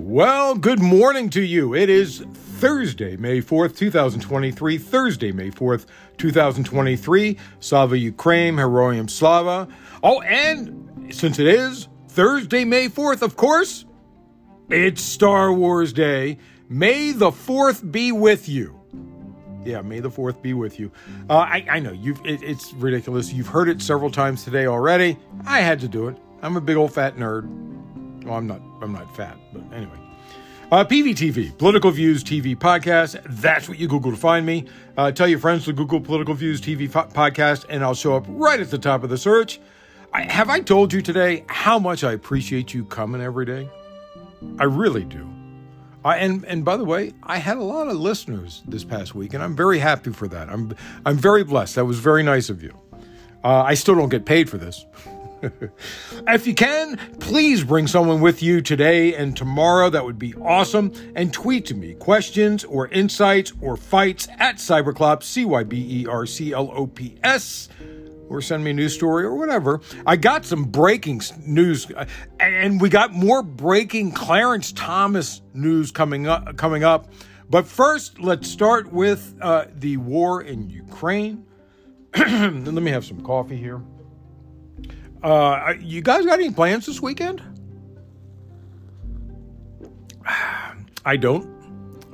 Well, good morning to you. It is Thursday, May 4th, 2023. Thursday, May 4th, 2023. Slava Ukraine, Heroyam Slava. Oh, and since it is Thursday, May 4th, of course, it's Star Wars Day. May the 4th be with you. Yeah, May the 4th be with you. Uh, I, I know you've it, it's ridiculous. You've heard it several times today already. I had to do it. I'm a big old fat nerd. Well, I'm not. I'm not fat, but anyway. Uh, PVTV, Political Views TV podcast. That's what you Google to find me. Uh, tell your friends to Google Political Views TV fo- podcast, and I'll show up right at the top of the search. I, have I told you today how much I appreciate you coming every day? I really do. I, and and by the way, I had a lot of listeners this past week, and I'm very happy for that. I'm I'm very blessed. That was very nice of you. Uh, I still don't get paid for this. if you can, please bring someone with you today and tomorrow. That would be awesome. And tweet to me questions or insights or fights at Cyberclops, C Y B E R C L O P S, or send me a news story or whatever. I got some breaking news, uh, and we got more breaking Clarence Thomas news coming up. Coming up. But first, let's start with uh, the war in Ukraine. Let me have some coffee here. Uh, you guys got any plans this weekend? I don't.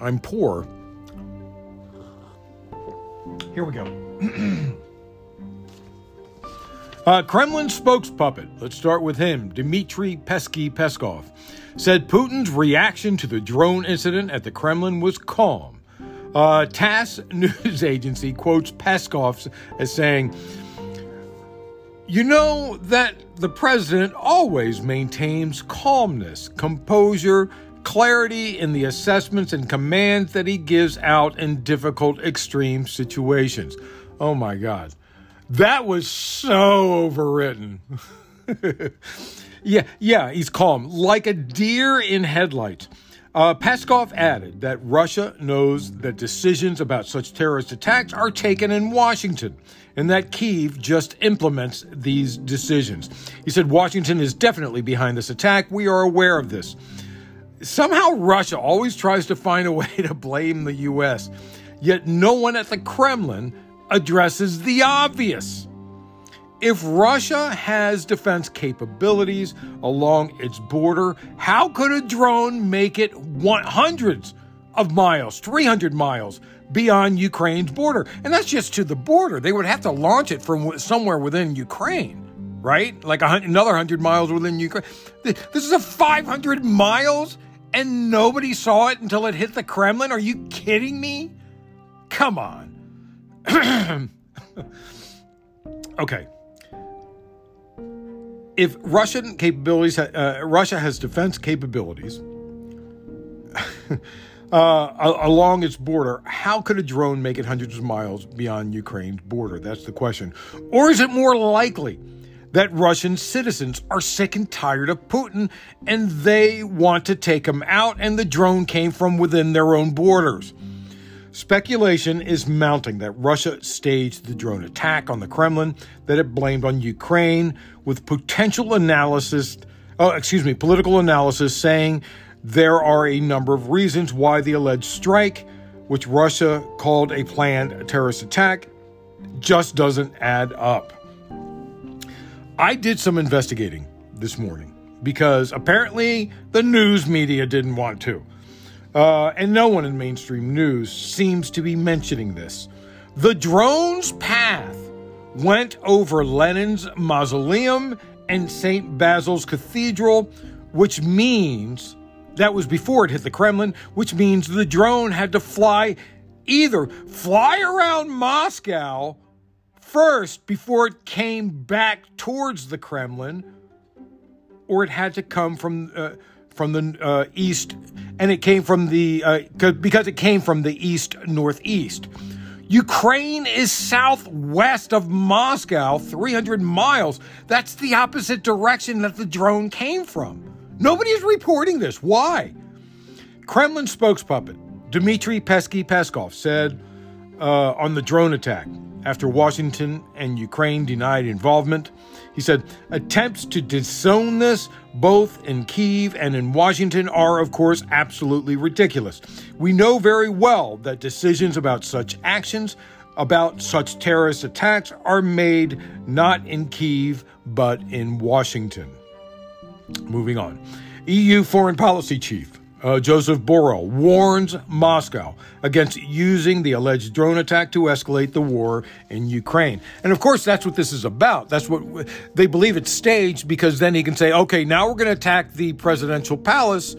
I'm poor. Here we go. uh, Kremlin spokespuppet, let's start with him, Dmitry Pesky Peskov, said Putin's reaction to the drone incident at the Kremlin was calm. Uh, TASS news agency quotes Peskov as saying, you know that the president always maintains calmness, composure, clarity in the assessments and commands that he gives out in difficult, extreme situations. Oh my God. That was so overwritten. yeah, yeah, he's calm, like a deer in headlights. Uh, Peskov added that Russia knows that decisions about such terrorist attacks are taken in Washington and that Kiev just implements these decisions. He said Washington is definitely behind this attack. We are aware of this. Somehow, Russia always tries to find a way to blame the U.S., yet no one at the Kremlin addresses the obvious. If Russia has defense capabilities along its border, how could a drone make it one, hundreds of miles, 300 miles beyond Ukraine's border. And that's just to the border. They would have to launch it from somewhere within Ukraine, right? Like another 100 miles within Ukraine. This is a 500 miles and nobody saw it until it hit the Kremlin? Are you kidding me? Come on. okay. If Russian capabilities, uh, Russia has defense capabilities uh, along its border, how could a drone make it hundreds of miles beyond Ukraine's border? That's the question. Or is it more likely that Russian citizens are sick and tired of Putin and they want to take him out, and the drone came from within their own borders? Speculation is mounting that Russia staged the drone attack on the Kremlin that it blamed on Ukraine, with potential analysis, oh, excuse me, political analysis saying there are a number of reasons why the alleged strike, which Russia called a planned terrorist attack, just doesn't add up. I did some investigating this morning because apparently the news media didn't want to. Uh, and no one in mainstream news seems to be mentioning this. The drone's path went over Lenin's mausoleum and St. Basil's Cathedral, which means that was before it hit the Kremlin, which means the drone had to fly either fly around Moscow first before it came back towards the Kremlin, or it had to come from uh, from the uh, east, and it came from the uh, because it came from the east northeast. Ukraine is southwest of Moscow, 300 miles. That's the opposite direction that the drone came from. Nobody is reporting this. Why? Kremlin spokespuppet Dmitry Pesky Peskov said uh, on the drone attack after Washington and Ukraine denied involvement. He said, attempts to disown this, both in Kiev and in Washington, are, of course, absolutely ridiculous. We know very well that decisions about such actions, about such terrorist attacks, are made not in Kiev, but in Washington. Moving on. EU Foreign Policy Chief uh, Joseph Borrell warns Moscow against using the alleged drone attack to escalate the war in Ukraine. And of course, that's what this is about. That's what they believe it's staged because then he can say, okay, now we're going to attack the presidential palace,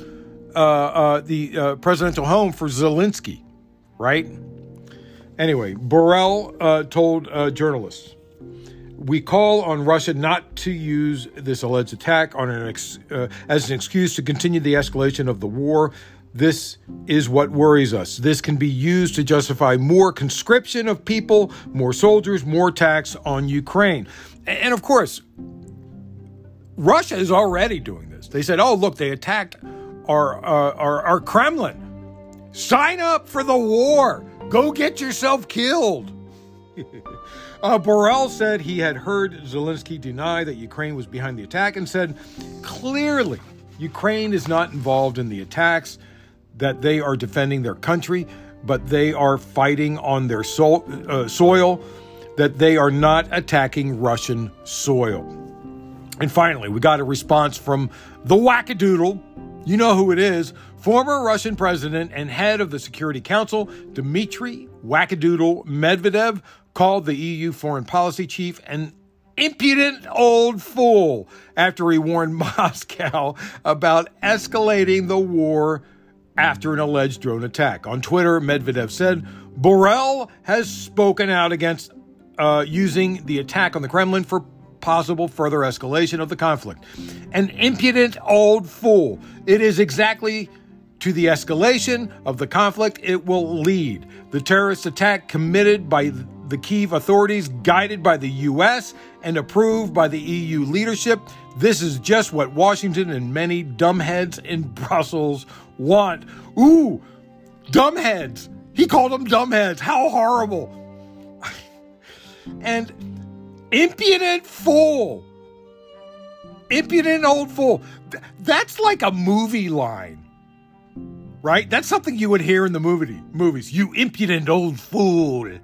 uh, uh, the uh, presidential home for Zelensky, right? Anyway, Borrell uh, told uh, journalists we call on Russia not to use this alleged attack on an ex, uh, as an excuse to continue the escalation of the war. This is what worries us. This can be used to justify more conscription of people, more soldiers, more tax on Ukraine. And of course, Russia is already doing this. They said, oh, look, they attacked our, uh, our, our Kremlin. Sign up for the war. Go get yourself killed. Uh, Borrell said he had heard Zelensky deny that Ukraine was behind the attack and said clearly Ukraine is not involved in the attacks, that they are defending their country, but they are fighting on their so- uh, soil, that they are not attacking Russian soil. And finally, we got a response from the wackadoodle. You know who it is former Russian president and head of the Security Council, Dmitry Wackadoodle Medvedev, called the EU foreign policy chief an impudent old fool after he warned Moscow about escalating the war after an alleged drone attack. On Twitter, Medvedev said Borrell has spoken out against uh, using the attack on the Kremlin for possible further escalation of the conflict. An impudent old fool. It is exactly to the escalation of the conflict it will lead. The terrorist attack committed by the Kiev authorities, guided by the U.S. and approved by the EU leadership. This is just what Washington and many dumbheads in Brussels want. Ooh, dumbheads. He called them dumbheads. How horrible. and impudent fool. Impudent old fool. That's like a movie line right? That's something you would hear in the movie movies. You impudent old fool.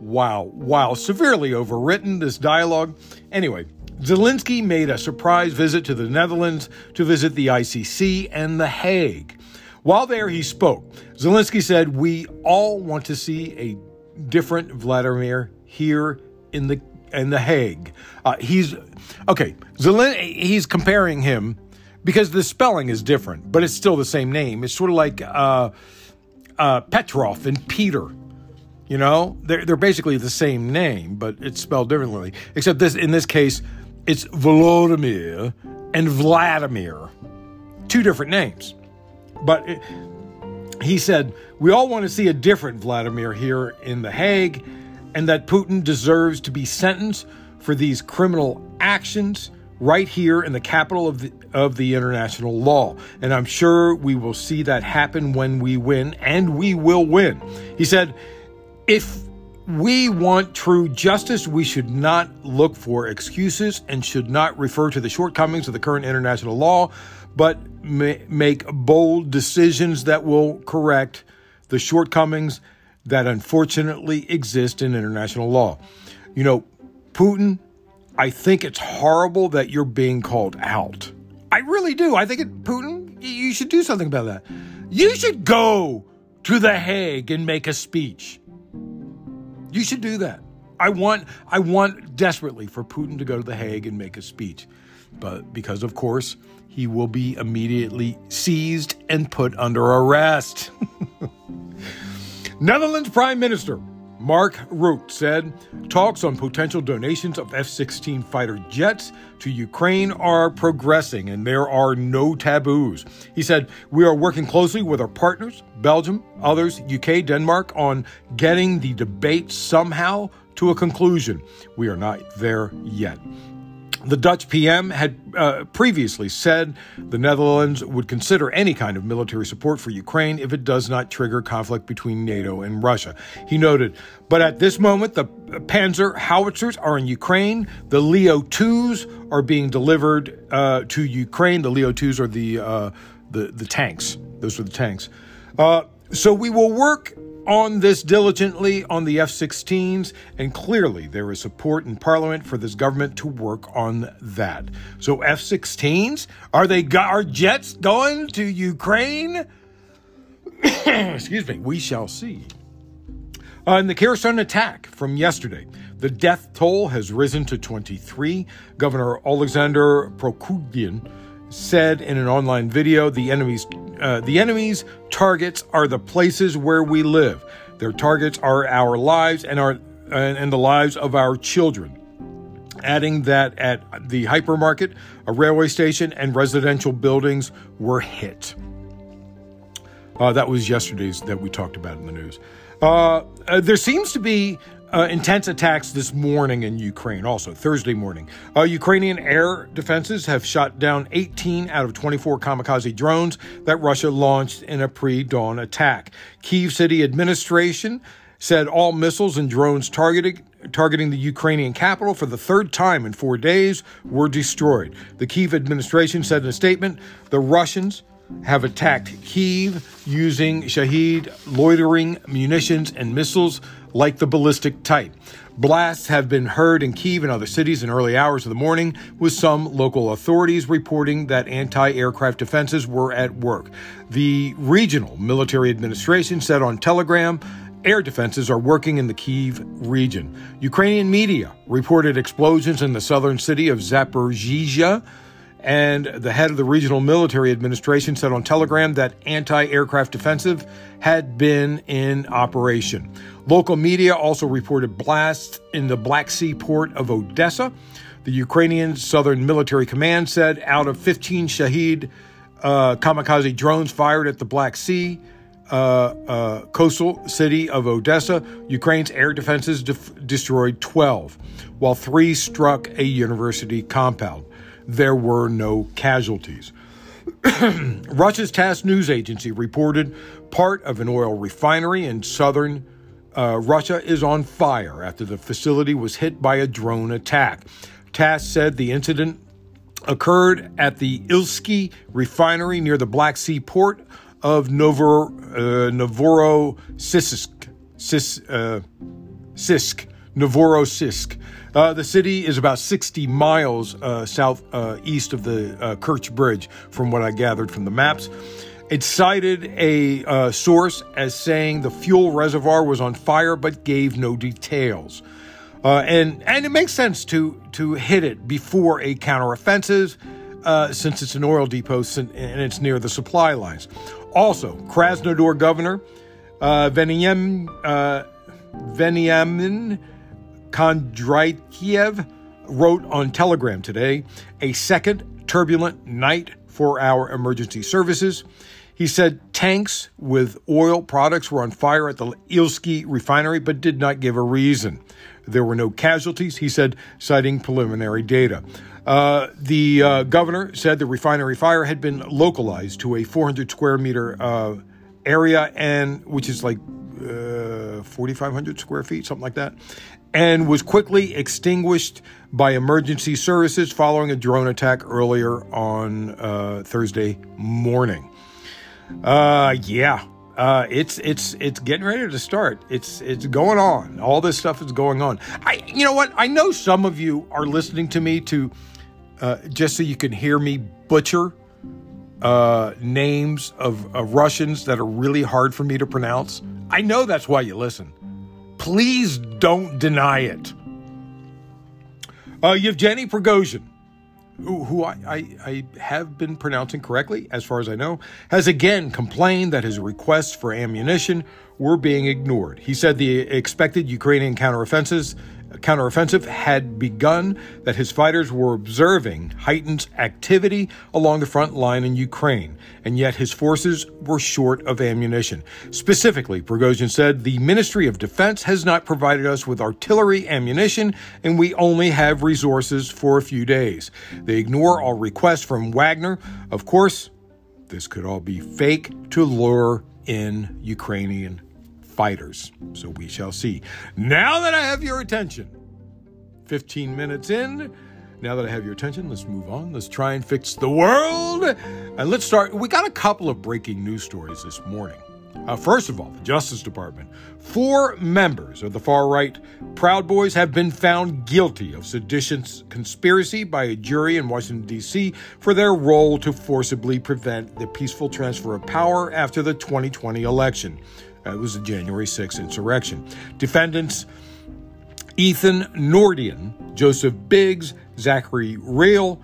Wow, wow, severely overwritten this dialogue. Anyway, Zelensky made a surprise visit to the Netherlands to visit the ICC and The Hague. While there, he spoke. Zelensky said, "We all want to see a different Vladimir here in the in the Hague." Uh, he's okay. Zelen- he's comparing him because the spelling is different, but it's still the same name. It's sort of like uh, uh, Petrov and Peter. You know, they're they're basically the same name, but it's spelled differently. Except this in this case, it's Volodymyr and Vladimir, two different names. But it, he said we all want to see a different Vladimir here in the Hague, and that Putin deserves to be sentenced for these criminal actions right here in the capital of the, of the international law. And I'm sure we will see that happen when we win, and we will win. He said, if we want true justice, we should not look for excuses and should not refer to the shortcomings of the current international law, but ma- make bold decisions that will correct the shortcomings that unfortunately exist in international law. You know, Putin I think it's horrible that you're being called out. I really do. I think it, Putin, you should do something about that. You should go to The Hague and make a speech. You should do that. I want I want desperately for Putin to go to The Hague and make a speech. But because of course, he will be immediately seized and put under arrest. Netherlands Prime Minister Mark Rutte said talks on potential donations of F 16 fighter jets to Ukraine are progressing and there are no taboos. He said, We are working closely with our partners, Belgium, others, UK, Denmark, on getting the debate somehow to a conclusion. We are not there yet. The Dutch PM had uh, previously said the Netherlands would consider any kind of military support for Ukraine if it does not trigger conflict between NATO and Russia. He noted, but at this moment, the Panzer howitzers are in Ukraine. The Leo 2s are being delivered uh, to Ukraine. The Leo 2s are the, uh, the, the tanks. Those are the tanks. Uh, so we will work on this diligently on the F 16s, and clearly there is support in Parliament for this government to work on that. So, F 16s? Are they go- are jets going to Ukraine? Excuse me, we shall see. Uh, in the Kherson attack from yesterday, the death toll has risen to 23. Governor Alexander Prokudin said in an online video the enemy's uh, the enemy's targets are the places where we live. Their targets are our lives and our and, and the lives of our children. Adding that at the hypermarket, a railway station, and residential buildings were hit. Uh, that was yesterday's that we talked about in the news. Uh, uh, there seems to be uh, intense attacks this morning in Ukraine, also Thursday morning. Uh, Ukrainian air defenses have shot down 18 out of 24 kamikaze drones that Russia launched in a pre dawn attack. Kiev City administration said all missiles and drones targeted, targeting the Ukrainian capital for the third time in four days were destroyed. The Kiev administration said in a statement the Russians have attacked Kiev using Shahed loitering munitions and missiles like the ballistic type. Blasts have been heard in Kiev and other cities in early hours of the morning, with some local authorities reporting that anti aircraft defenses were at work. The regional military administration said on Telegram air defenses are working in the Kiev region. Ukrainian media reported explosions in the southern city of Zaporizhzhia and the head of the regional military administration said on Telegram that anti aircraft defensive had been in operation. Local media also reported blasts in the Black Sea port of Odessa. The Ukrainian Southern Military Command said out of 15 Shahed uh, kamikaze drones fired at the Black Sea, uh, uh, coastal city of Odessa, Ukraine's air defenses def- destroyed 12, while three struck a university compound there were no casualties. Russia's TASS news agency reported part of an oil refinery in southern uh, Russia is on fire after the facility was hit by a drone attack. TASS said the incident occurred at the Ilsky refinery near the Black Sea port of Novor, uh, Novorossiysk. Sis, uh, Sisk, Novorossiysk. Uh, the city is about 60 miles uh, south uh, east of the uh, Kerch Bridge, from what I gathered from the maps. It cited a uh, source as saying the fuel reservoir was on fire, but gave no details. Uh, and and it makes sense to to hit it before a counteroffensive, since it's an oil depot and it's near the supply lines. Also, Krasnodar governor uh, Veniamin Kondratiev wrote on Telegram today a second turbulent night for our emergency services. He said tanks with oil products were on fire at the Ilsky refinery, but did not give a reason. There were no casualties, he said, citing preliminary data. Uh, the uh, governor said the refinery fire had been localized to a 400 square meter uh, area, and which is like uh, 4,500 square feet, something like that, and was quickly extinguished by emergency services following a drone attack earlier on uh, Thursday morning. Uh, yeah, uh, it's it's it's getting ready to start. It's it's going on. All this stuff is going on. I you know what? I know some of you are listening to me to uh, just so you can hear me butcher uh, names of, of Russians that are really hard for me to pronounce. I know that's why you listen. Please don't deny it. Uh, Yevgeny Prigozhin, who, I, I, I, have been pronouncing correctly, as far as I know, has again complained that his requests for ammunition were being ignored. He said the expected Ukrainian counteroffensives counteroffensive had begun, that his fighters were observing heightened activity along the front line in Ukraine, and yet his forces were short of ammunition. Specifically, Prigozhin said, the Ministry of Defense has not provided us with artillery ammunition, and we only have resources for a few days. They ignore all requests from Wagner. Of course, this could all be fake to lure in Ukrainian fighters. So we shall see. Now that I have your attention, 15 minutes in, now that I have your attention, let's move on. Let's try and fix the world. And let's start. We got a couple of breaking news stories this morning. Uh, first of all, the Justice Department. Four members of the far right Proud Boys have been found guilty of seditious conspiracy by a jury in Washington, D.C., for their role to forcibly prevent the peaceful transfer of power after the 2020 election. It was the January 6th insurrection. Defendants Ethan Nordean, Joseph Biggs, Zachary Rehl,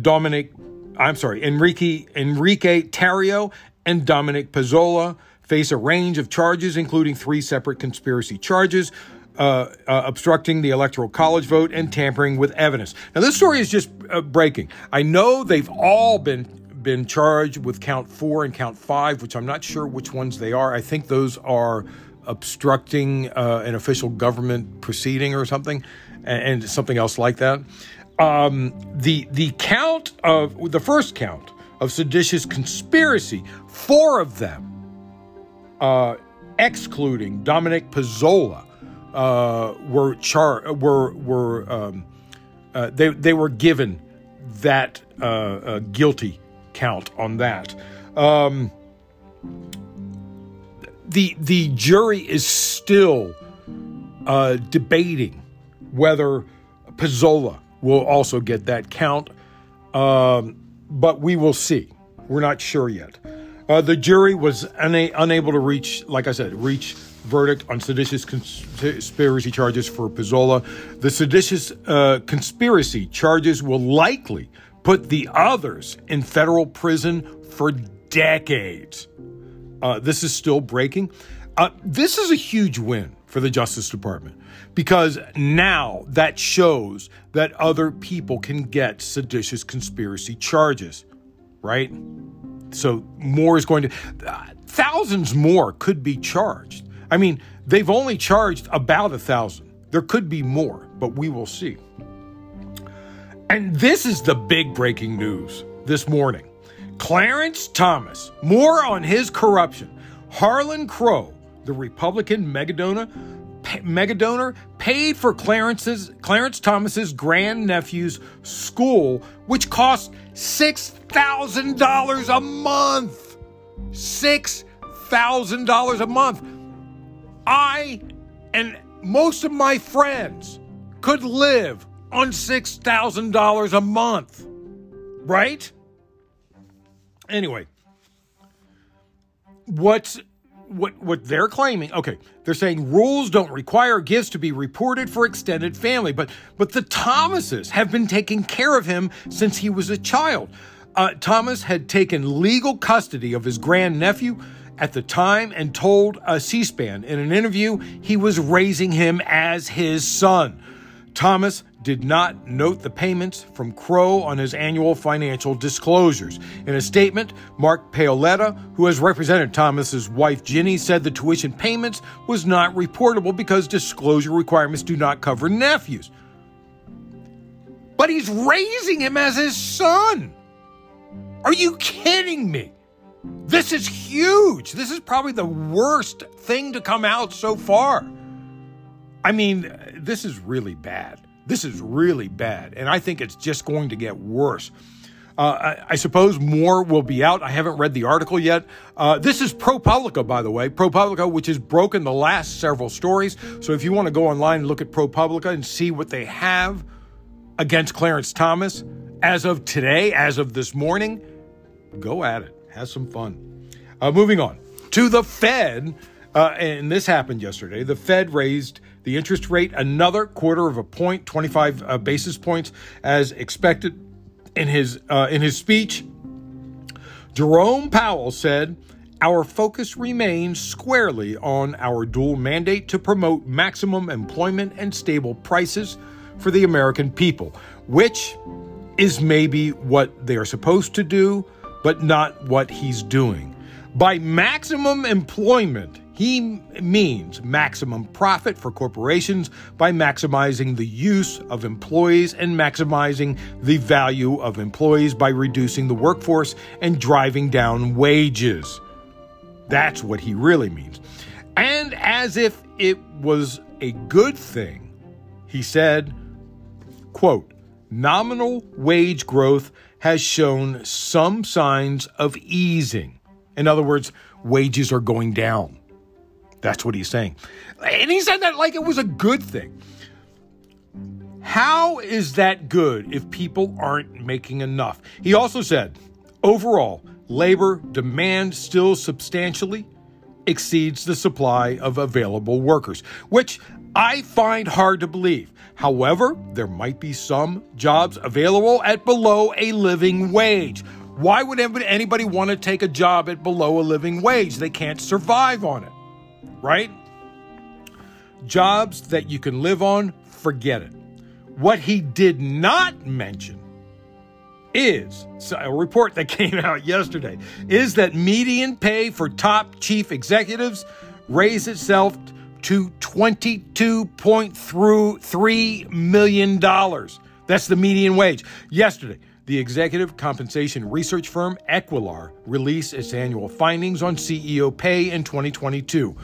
Dominic, I'm sorry, Enrique Enrique Tarrio, and Dominic Pezzola face a range of charges, including three separate conspiracy charges. Uh, uh, obstructing the electoral college vote and tampering with evidence. Now, this story is just uh, breaking. I know they've all been been charged with count four and count five, which I'm not sure which ones they are. I think those are obstructing uh, an official government proceeding or something, and, and something else like that. Um, the the count of the first count of seditious conspiracy, four of them, uh, excluding Dominic Pezzola, uh, were char were were um, uh, they they were given that uh, uh, guilty count on that. Um, the the jury is still uh, debating whether Pezzola will also get that count, um, but we will see. We're not sure yet. Uh, the jury was una- unable to reach, like I said, reach verdict on seditious conspiracy charges for Pezzola. The seditious uh, conspiracy charges will likely put the others in federal prison for decades. Uh, this is still breaking. Uh, this is a huge win for the Justice Department because now that shows that other people can get seditious conspiracy charges, right? So more is going to, uh, thousands more could be charged. I mean, they've only charged about a thousand. There could be more, but we will see. And this is the big breaking news this morning. Clarence Thomas, more on his corruption. Harlan Crow, the Republican megadonor, megadonor, paid for Clarence's, Clarence Thomas's grandnephew's school, which cost $6,000 a month. $6,000 a month. I and most of my friends could live on $6,000 a month, right? Anyway, what's what what they're claiming okay they're saying rules don't require gifts to be reported for extended family but but the thomases have been taking care of him since he was a child. Uh, thomas had taken legal custody of his grandnephew at the time and told a c-span in an interview he was raising him as his son thomas did not note the payments from Crow on his annual financial disclosures. In a statement, Mark Paoletta, who has represented Thomas's wife Ginny, said the tuition payments was not reportable because disclosure requirements do not cover nephews. But he's raising him as his son. Are you kidding me? This is huge. This is probably the worst thing to come out so far. I mean, this is really bad. This is really bad, and I think it's just going to get worse. Uh, I, I, suppose more will be out. I haven't read the article yet. Uh, this is ProPublica, by the way. ProPublica, which has broken the last several stories. So if you want to go online and look at ProPublica and see what they have against Clarence Thomas as of today, as of this morning, go at it. Have some fun. Uh, moving on to the Fed. Uh, and this happened yesterday. The Fed raised the interest rate another quarter of a point, 25 uh, basis points, as expected. In his uh, in his speech, Jerome Powell said our focus remains squarely on our dual mandate to promote maximum employment and stable prices for the American people, which is maybe what they are supposed to do, but not what he's doing. By maximum employment, he means maximum profit for corporations by maximizing the use of employees and maximizing the value of employees by reducing the workforce and driving down wages. That's what he really means. And as if it was a good thing, he said, quote, nominal wage growth has shown some signs of easing. In other words, wages are going down. That's what he's saying. And he said that like it was a good thing. How is that good if people aren't making enough? He also said, overall, labor demand still substantially exceeds the supply of available workers, which I find hard to believe. However, there might be some jobs available at below a living wage. Why would anybody want to take a job at below a living wage? They can't survive on it, right? Jobs that you can live on, forget it. What he did not mention is so a report that came out yesterday is that median pay for top chief executives raised itself to $22.3 million. That's the median wage. Yesterday, the executive compensation research firm Equilar released its annual findings on CEO pay in 2022,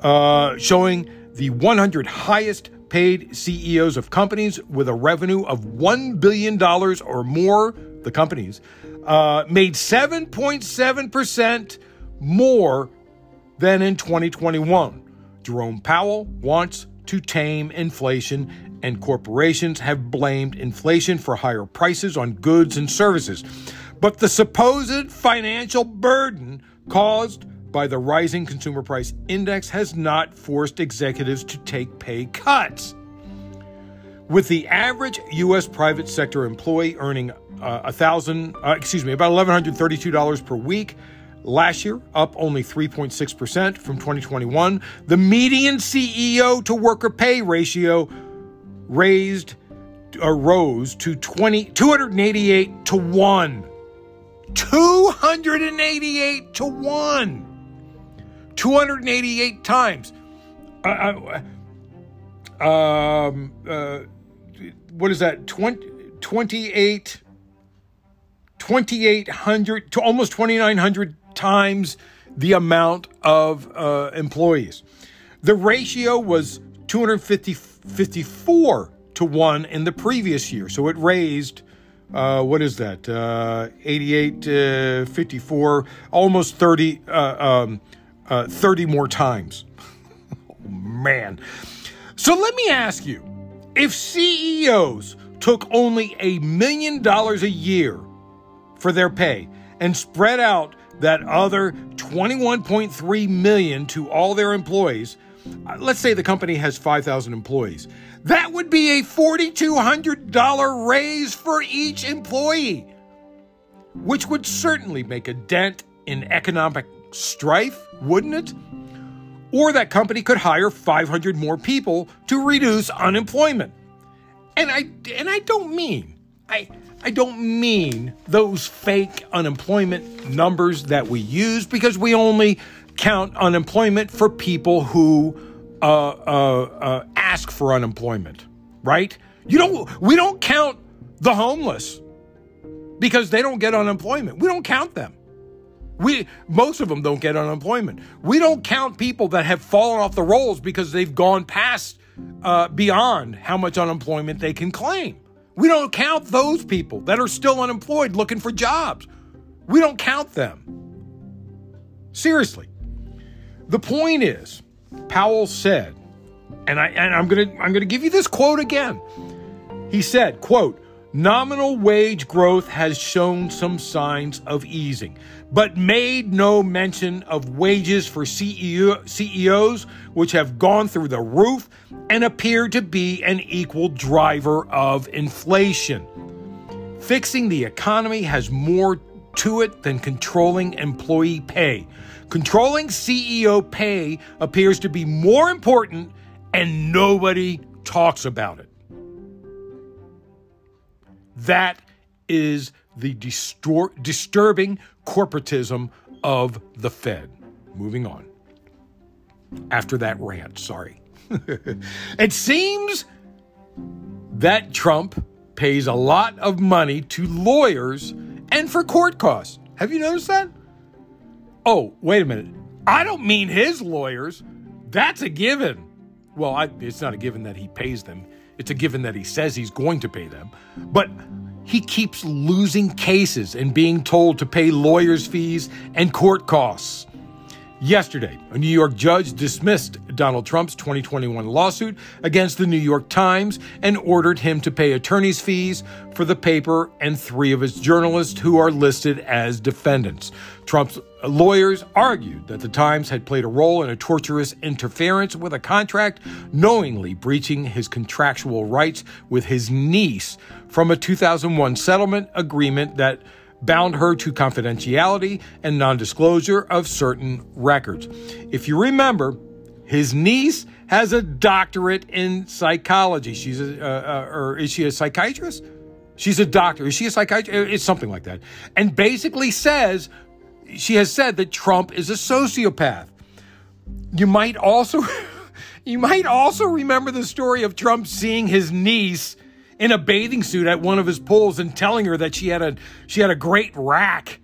uh, showing the 100 highest paid CEOs of companies with a revenue of $1 billion or more, the companies, uh, made 7.7% more than in 2021. Jerome Powell wants to tame inflation, and corporations have blamed inflation for higher prices on goods and services. But the supposed financial burden caused by the rising consumer price index has not forced executives to take pay cuts. With the average U.S. private sector employee earning uh, a thousand, uh, excuse me, about eleven hundred thirty-two dollars per week last year, up only three point six percent from 2021. The median CEO to worker pay ratio raised uh, rose to 20, 288 to one. 288 to 1. 288 times. Uh, um, uh, what is that? 20, 28, 2,800 to almost 2,900 times the amount of uh, employees. The ratio was 254 to 1 in the previous year. So it raised, uh, what is that? Uh, 88 to 54, almost 30. Uh, um, uh, 30 more times. oh, man. So let me ask you if CEOs took only a million dollars a year for their pay and spread out that other 21.3 million to all their employees, uh, let's say the company has 5,000 employees, that would be a $4,200 raise for each employee, which would certainly make a dent in economic strife, wouldn't it? Or that company could hire 500 more people to reduce unemployment. And I and I don't mean I I don't mean those fake unemployment numbers that we use because we only count unemployment for people who uh, uh, uh, ask for unemployment, right? You don't. We don't count the homeless because they don't get unemployment. We don't count them. We most of them don't get unemployment. We don't count people that have fallen off the rolls because they've gone past uh, beyond how much unemployment they can claim. We don't count those people that are still unemployed looking for jobs. We don't count them. Seriously. The point is, Powell said, and I and I'm gonna I'm gonna give you this quote again. He said, quote, Nominal wage growth has shown some signs of easing, but made no mention of wages for CEO, CEOs, which have gone through the roof and appear to be an equal driver of inflation. Fixing the economy has more to it than controlling employee pay. Controlling CEO pay appears to be more important, and nobody talks about it. That is the distor- disturbing corporatism of the Fed. Moving on. After that rant, sorry. it seems that Trump pays a lot of money to lawyers and for court costs. Have you noticed that? Oh, wait a minute. I don't mean his lawyers. That's a given. Well, I, it's not a given that he pays them, it's a given that he says he's going to pay them. But he keeps losing cases and being told to pay lawyers' fees and court costs. Yesterday, a New York judge dismissed Donald Trump's 2021 lawsuit against the New York Times and ordered him to pay attorney's fees for the paper and three of its journalists who are listed as defendants. Trump's lawyers argued that the Times had played a role in a torturous interference with a contract, knowingly breaching his contractual rights with his niece from a 2001 settlement agreement that bound her to confidentiality and non disclosure of certain records. If you remember, his niece has a doctorate in psychology. She's a, uh, uh, or is she a psychiatrist? She's a doctor. Is she a psychiatrist? It's something like that. And basically says, she has said that Trump is a sociopath. You might also, you might also remember the story of Trump seeing his niece in a bathing suit at one of his pools and telling her that she had a she had a great rack.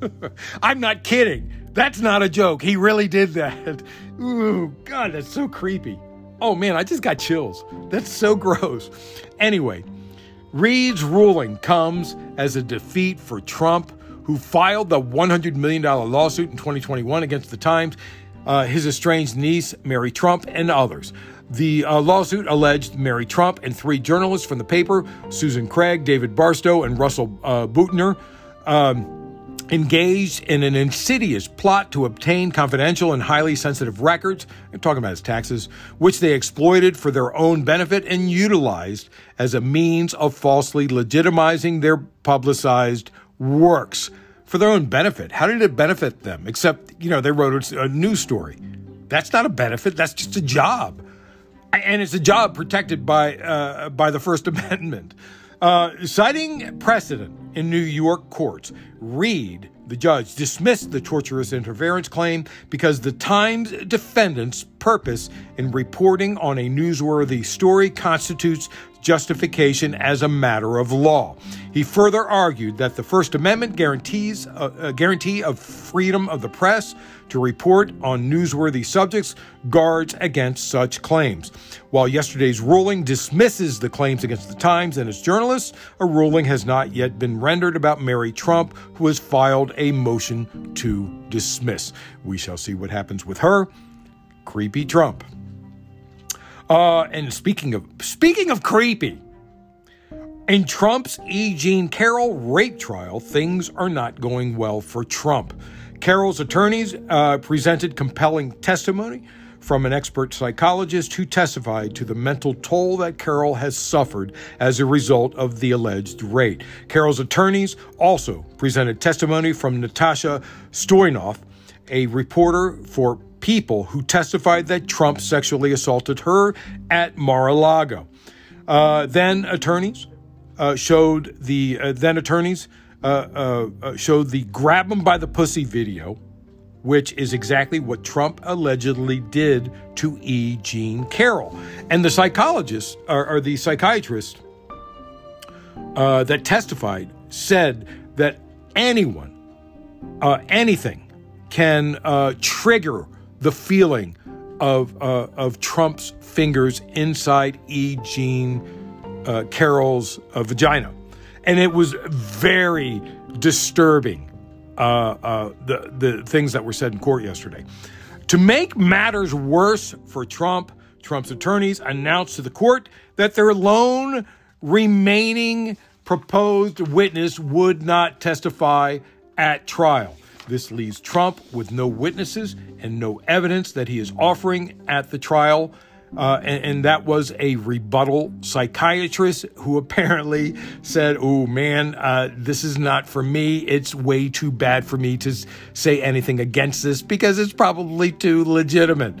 I'm not kidding. That's not a joke. He really did that. Ooh, God, that's so creepy. Oh man, I just got chills. That's so gross. Anyway, Reed's ruling comes as a defeat for Trump, who filed the $100 million lawsuit in 2021 against the Times, uh, his estranged niece, Mary Trump, and others. The uh, lawsuit alleged Mary Trump and three journalists from the paper, Susan Craig, David Barstow, and Russell uh, Buettner, um, engaged in an insidious plot to obtain confidential and highly sensitive records, I'm talking about his taxes, which they exploited for their own benefit and utilized as a means of falsely legitimizing their publicized works for their own benefit. How did it benefit them? Except, you know, they wrote a news story. That's not a benefit, that's just a job and it's a job protected by uh, by the First Amendment. Uh, citing precedent in New York courts, Reed, the judge, dismissed the torturous interference claim because the Times defendant's purpose in reporting on a newsworthy story constitutes justification as a matter of law. He further argued that the First Amendment guarantees a, a guarantee of freedom of the press to report on newsworthy subjects guards against such claims. While yesterday's ruling dismisses the claims against the Times and its journalists, a ruling has not yet been rendered about Mary Trump, who has filed a motion to dismiss. We shall see what happens with her. Creepy Trump. Uh, and speaking of speaking of creepy, in Trump's E. Jean Carroll rape trial, things are not going well for Trump. Carroll's attorneys uh, presented compelling testimony from an expert psychologist who testified to the mental toll that Carroll has suffered as a result of the alleged rape. Carroll's attorneys also presented testimony from Natasha Stoynoff, a reporter for People, who testified that Trump sexually assaulted her at Mar-a-Lago. Uh, then attorneys uh, showed the uh, then attorneys uh, uh, uh, showed the grab him by the pussy video, which is exactly what Trump allegedly did to E. Jean Carroll. And the psychologist, or, or the psychiatrist uh, that testified, said that anyone, uh, anything, can uh, trigger the feeling of of Trump's fingers inside E. Jean Carroll's vagina and it was very disturbing. Uh, uh, the the things that were said in court yesterday. To make matters worse for Trump, Trump's attorneys announced to the court that their lone remaining proposed witness would not testify at trial. This leaves Trump with no witnesses and no evidence that he is offering at the trial Uh, and, and, that was a rebuttal psychiatrist who apparently said, Oh man, uh, this is not for me. It's way too bad for me to say anything against this because it's probably too legitimate.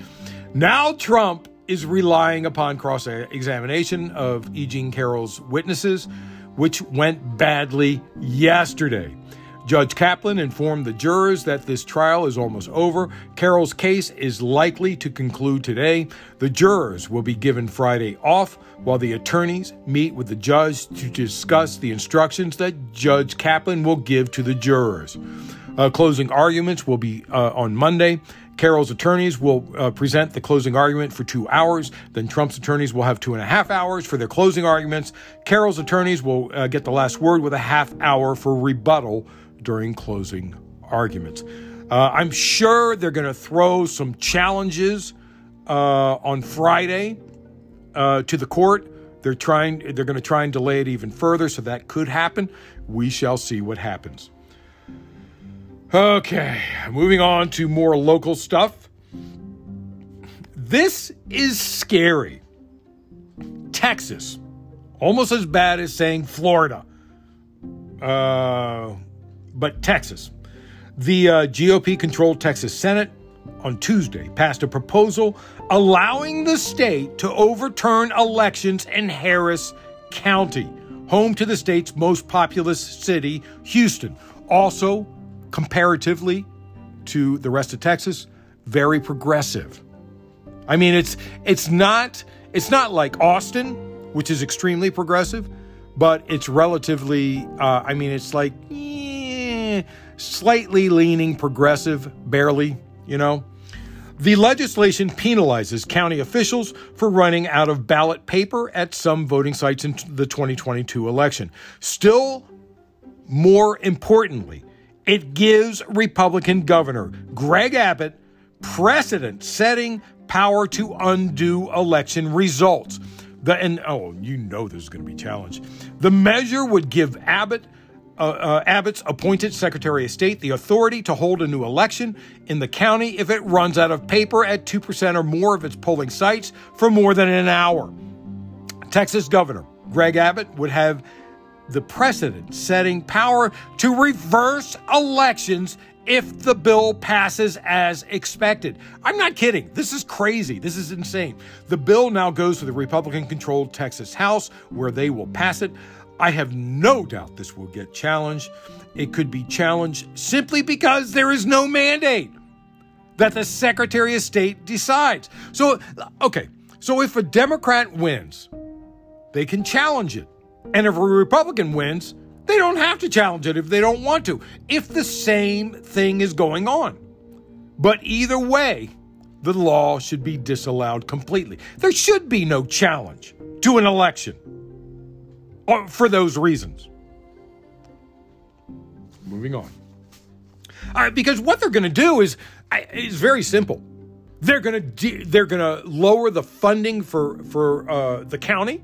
Now Trump is relying upon cross examination of E. Jean Carroll's witnesses, which went badly yesterday. Judge Kaplan informed the jurors that this trial is almost over. Carroll's case is likely to conclude today. The jurors will be given Friday off while the attorneys meet with the judge to discuss the instructions that Judge Kaplan will give to the jurors. Uh, closing arguments will be uh, on Monday. Carroll's attorneys will uh, present the closing argument for two hours. Then Trump's attorneys will have two and a half hours for their closing arguments. Carroll's attorneys will uh, get the last word with a half hour for rebuttal during closing arguments. Uh, I'm sure they're going to throw some challenges uh, on Friday uh, to the court. They're trying. They're going to try and delay it even further, so that could happen. We shall see what happens. Okay, moving on to more local stuff. This is scary. Texas, almost as bad as saying Florida. Uh, but Texas. The uh, GOP controlled Texas Senate on Tuesday passed a proposal allowing the state to overturn elections in Harris County, home to the state's most populous city, Houston. Also, comparatively to the rest of Texas, very progressive. I mean, it's it's not it's not like Austin, which is extremely progressive, but it's relatively. Uh, I mean, it's like slightly leaning progressive, barely. You know. The legislation penalizes county officials for running out of ballot paper at some voting sites in the 2022 election. Still, more importantly, it gives Republican Governor Greg Abbott precedent setting power to undo election results. The, and oh, you know this is going to be challenged. The measure would give Abbott, uh, uh, Abbott's appointed Secretary of State the authority to hold a new election in the county if it runs out of paper at 2% or more of its polling sites for more than an hour. Texas Governor Greg Abbott would have the precedent setting power to reverse elections if the bill passes as expected. I'm not kidding. This is crazy. This is insane. The bill now goes to the Republican controlled Texas House where they will pass it. I have no doubt this will get challenged. It could be challenged simply because there is no mandate that the Secretary of State decides. So, okay, so if a Democrat wins, they can challenge it. And if a Republican wins, they don't have to challenge it if they don't want to, if the same thing is going on. But either way, the law should be disallowed completely. There should be no challenge to an election for those reasons. Moving on. Because what they're going to do is is very simple. They're going to de- they're going to lower the funding for for uh, the county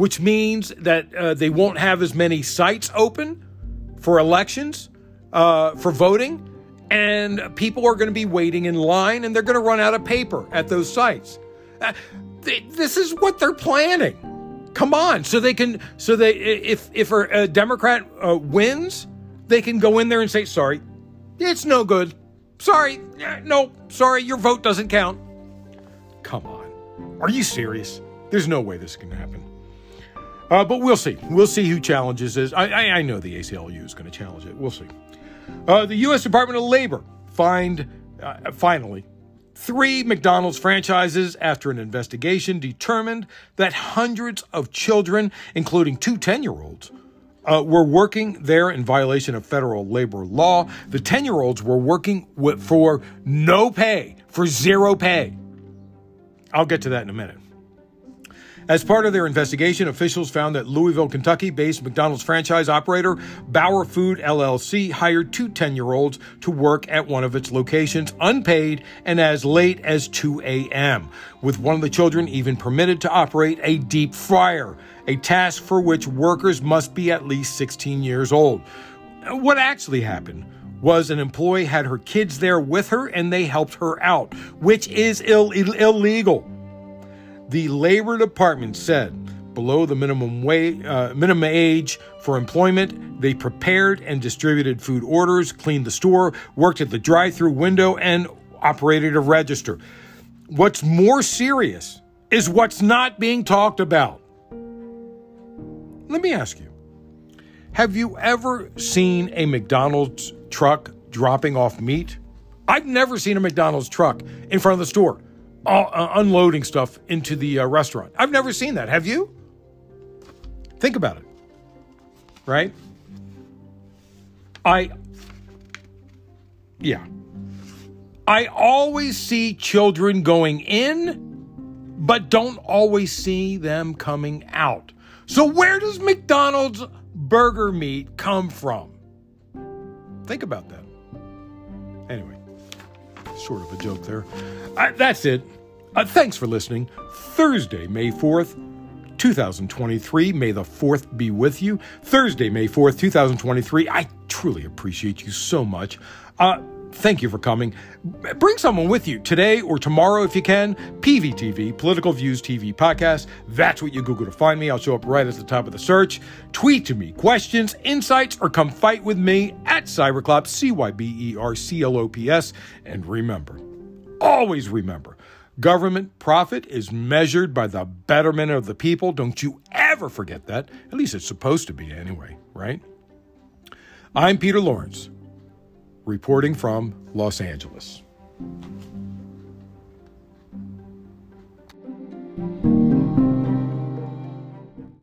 which means that uh, they won't have as many sites open for elections, uh, for voting, and people are going to be waiting in line and they're going to run out of paper at those sites. Uh, this is what they're planning. Come on, so they can, so they, if if a Democrat uh, wins, they can go in there and say, "Sorry, it's no good. Sorry, no, sorry, your vote doesn't count." Come on, are you serious? There's no way this can happen. Uh, but we'll see. We'll see who challenges this. I, I, I know the ACLU is going to challenge it. We'll see. Uh, the U.S. Department of Labor find uh, finally three McDonald's franchises after an investigation determined that hundreds of children, including two 10 year olds, uh, were working there in violation of federal labor law. The 10 year olds were working with, for no pay, for zero pay. I'll get to that in a minute. As part of their investigation, officials found that Louisville, Kentucky based McDonald's franchise operator Bauer Food LLC hired two 10 year olds to work at one of its locations unpaid and as late as 2 a.m., with one of the children even permitted to operate a deep fryer, a task for which workers must be at least 16 years old. What actually happened? was an employee had her kids there with her and they helped her out, which is Ill- illegal. The Labor Department said below the minimum wage, uh, minimum age for employment, they prepared and distributed food orders, cleaned the store, worked at the drive-through window, and operated a register. What's more serious is what's not being talked about. Let me ask you have you ever seen a McDonald's truck dropping off meat? I've never seen a McDonald's truck in front of the store uh, uh, unloading stuff into the uh, restaurant. I've never seen that. Have you? Think about it. Right? I, yeah. I always see children going in, but don't always see them coming out. So, where does McDonald's burger meat come from? Think about that. Anyway, sort of a joke there. Uh, that's it. Uh, thanks for listening. Thursday, May 4th, 2023. May the 4th be with you. Thursday, May 4th, 2023. I truly appreciate you so much. Uh, thank you for coming. Bring someone with you today or tomorrow if you can. PVTV, Political Views TV Podcast. That's what you Google to find me. I'll show up right at the top of the search. Tweet to me questions, insights, or come fight with me at Cyberclops, C Y B E R C L O P S. And remember, always remember, government profit is measured by the betterment of the people. Don't you ever forget that. At least it's supposed to be anyway, right? I'm Peter Lawrence reporting from Los Angeles.